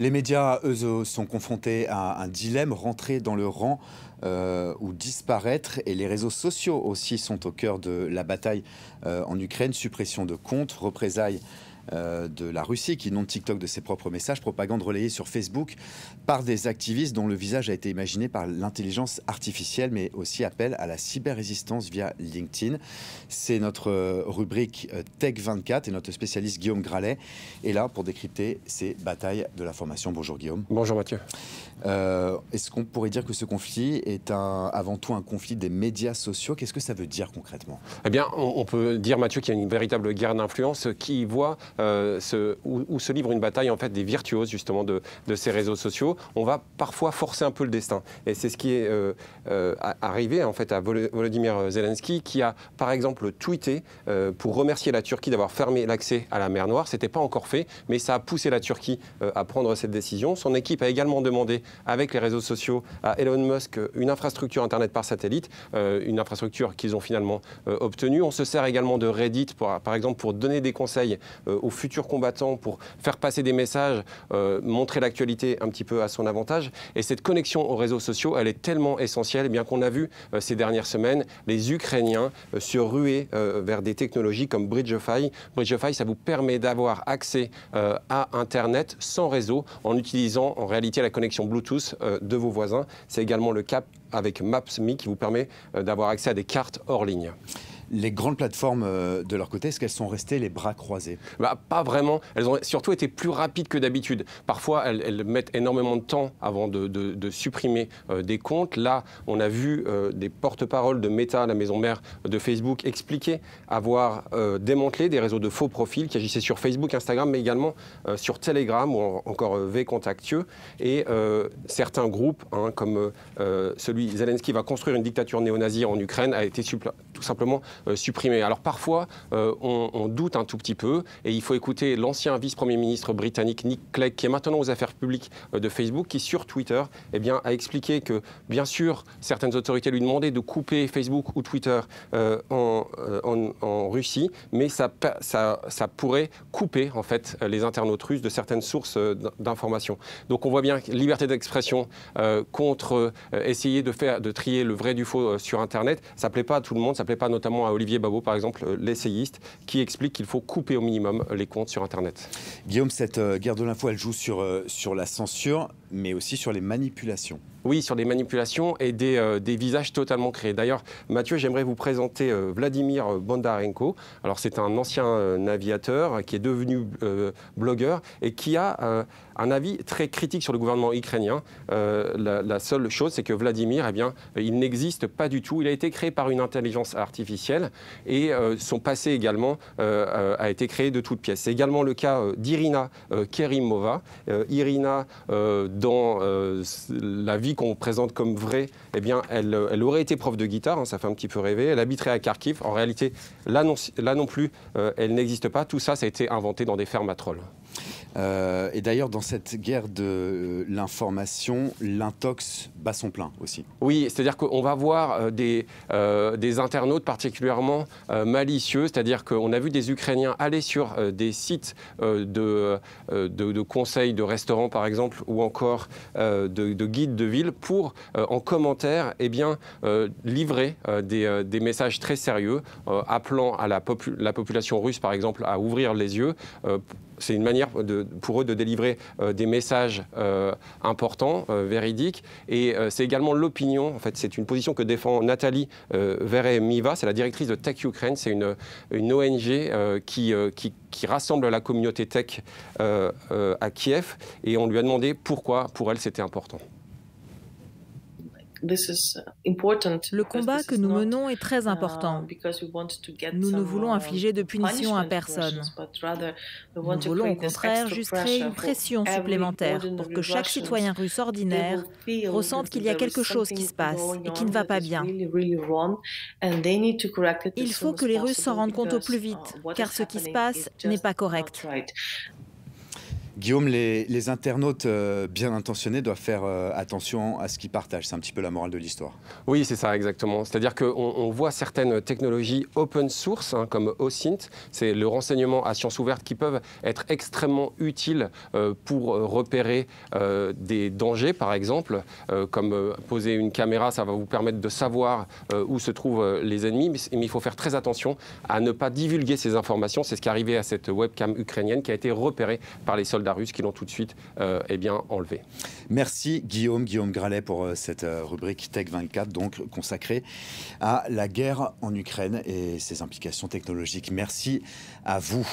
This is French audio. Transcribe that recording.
Les médias, eux, sont confrontés à un dilemme, rentrer dans le rang euh, ou disparaître. Et les réseaux sociaux aussi sont au cœur de la bataille euh, en Ukraine. Suppression de comptes, représailles euh, de la Russie qui inonde TikTok de ses propres messages, propagande relayée sur Facebook par des activistes dont le visage a été imaginé par l'intelligence artificielle, mais aussi appel à la cyber-résistance via LinkedIn. C'est notre euh, rubrique euh, Tech 24 et notre spécialiste Guillaume Gralet est là pour décrypter ces batailles de l'information. Bonjour Guillaume. Bonjour Mathieu. Est-ce qu'on pourrait dire que ce conflit est un, avant tout un conflit des médias sociaux? Qu'est-ce que ça veut dire concrètement? Eh bien, on, peut dire, Mathieu, qu'il y a une véritable guerre d'influence qui voit euh, où, se livre une bataille en fait des virtuoses justement de, ces réseaux sociaux. On va parfois forcer un peu le destin. Et c'est ce qui est euh, euh, arrivé en fait à Volodymyr Zelensky qui a par exemple tweeté pour remercier la Turquie d'avoir fermé l'accès à la mer Noire. C'était pas encore fait, mais ça a poussé la Turquie à prendre cette décision. Son équipe a également demandé avec les réseaux sociaux à Elon Musk une infrastructure internet par satellite, une infrastructure qu'ils ont finalement obtenue. On se sert également de Reddit par exemple pour donner des conseils aux aux futurs combattants pour faire passer des messages, euh, montrer l'actualité un petit peu à son avantage. Et cette connexion aux réseaux sociaux, elle est tellement essentielle, eh bien qu'on a vu euh, ces dernières semaines les Ukrainiens euh, se ruer vers des technologies comme Bridgefy. Bridgefy, ça vous permet d'avoir accès à Internet sans réseau en utilisant en réalité la connexion Bluetooth de vos voisins. C'est également le cas avec Maps.me qui vous permet d'avoir accès à des cartes hors ligne. Les grandes plateformes, euh, de leur côté, est-ce qu'elles sont restées les bras croisés? Bah, Pas vraiment. Elles ont surtout été plus rapides que d'habitude. Parfois, elles, mettent énormément de temps avant de, supprimer euh, des comptes. Là, on a vu euh, des porte-paroles de Meta, la maison mère de Facebook, expliquer avoir démantelé des réseaux de faux profils qui agissaient sur Facebook, Instagram, mais également sur Telegram ou encore V-Contactieux. Et certains groupes, hein, comme celui Zelensky va construire une dictature néo-nazie en Ukraine, a été tout simplement euh, supprimé. Alors parfois, euh, on, doute un tout petit peu et il faut écouter l'ancien vice-premier ministre britannique Nick Clegg, qui est maintenant aux affaires publiques euh, de Facebook, qui sur Twitter eh bien, a expliqué que, bien sûr, certaines autorités lui demandaient de couper Facebook ou Twitter en, Russie, mais ça, ça, ça, pourrait couper en fait les internautes russes de certaines sources d'informations. Donc on voit bien liberté d'expression contre essayer de faire de trier le vrai du faux sur Internet. Ça plaît pas à tout le monde, ça pas notamment à Olivier Babot, par exemple, euh, l'essayiste, qui explique qu'il faut couper au minimum les comptes sur Internet. Guillaume, cette euh, guerre de l'info, elle joue sur, euh, sur la censure, mais aussi sur les manipulations. Oui, sur des manipulations et des, des visages totalement créés. D'ailleurs, Mathieu, j'aimerais vous présenter Vladimir Bondarenko. Alors, c'est un ancien navigateur qui est devenu blogueur et qui a un avis très critique sur le gouvernement ukrainien. La, la, seule chose, c'est que Vladimir, eh bien, il n'existe pas du tout. Il a été créé par une intelligence artificielle et euh, son passé également euh, euh, a été créé de toutes pièces. C'est également le cas d'Irina Kerimova. Irina, dans la vie qu'on présente comme vraie, eh bien, elle, elle, aurait été prof de guitare, hein, ça fait un petit peu rêver. Elle habiterait à Kharkiv. En réalité, là non, là non plus, elle n'existe pas. Tout ça, ça a été inventé dans des fermes à trolls. Euh, et d'ailleurs, dans cette guerre de l'information, l'intox bat son plein aussi. Oui, c'est-à-dire qu'on va voir euh, des, euh, internautes particulièrement malicieux, c'est-à-dire qu'on a vu des Ukrainiens aller sur des sites de, de, conseils de restaurants, par exemple, ou encore de, guides de ville pour, en commentaire, eh bien, livrer des, messages très sérieux, appelant à la, la population russe, par exemple, à ouvrir les yeux c'est une manière pour eux de délivrer euh, des messages euh, importants, euh, véridiques. Et c'est également l'opinion. En fait, c'est une position que défend Nathalie Veremiva. C'est la directrice de Tech Ukraine. C'est une, ONG qui, rassemble la communauté tech à Kiev. Et on lui a demandé pourquoi, pour elle, c'était important. Uh, Le combat que nous menons est très uh, important. Nous ne voulons uh, infliger de punition à personne. Nous voulons au contraire juste créer une pression supplémentaire pour que chaque citoyen russe ordinaire ressente qu'il y a quelque chose qui se passe et qui ne va pas bien. Il faut que les Russes s'en rendent compte au plus vite, car ce qui se passe n'est pas correct. Guillaume, les, internautes euh, bien intentionnés doivent faire euh, attention à ce qu'ils partagent. C'est un petit peu la morale de l'histoire. Oui, c'est ça, exactement. C'est-à-dire qu'on on voit certaines technologies open source, hein, comme OSINT, c'est le renseignement à science ouverte, qui peuvent être extrêmement utiles euh, pour repérer des dangers, par exemple, comme poser une caméra, ça va vous permettre de savoir où se trouvent les ennemis, mais il faut faire très attention à ne pas divulguer ces informations. C'est ce qui est arrivé à cette webcam ukrainienne qui a été repérée par les soldats russes qui l'ont tout de suite euh, eh bien, enlevé. Merci Guillaume, Guillaume Gralet pour euh, cette euh, rubrique Tech 24, donc consacrée à la guerre en Ukraine et ses implications technologiques. Merci à vous.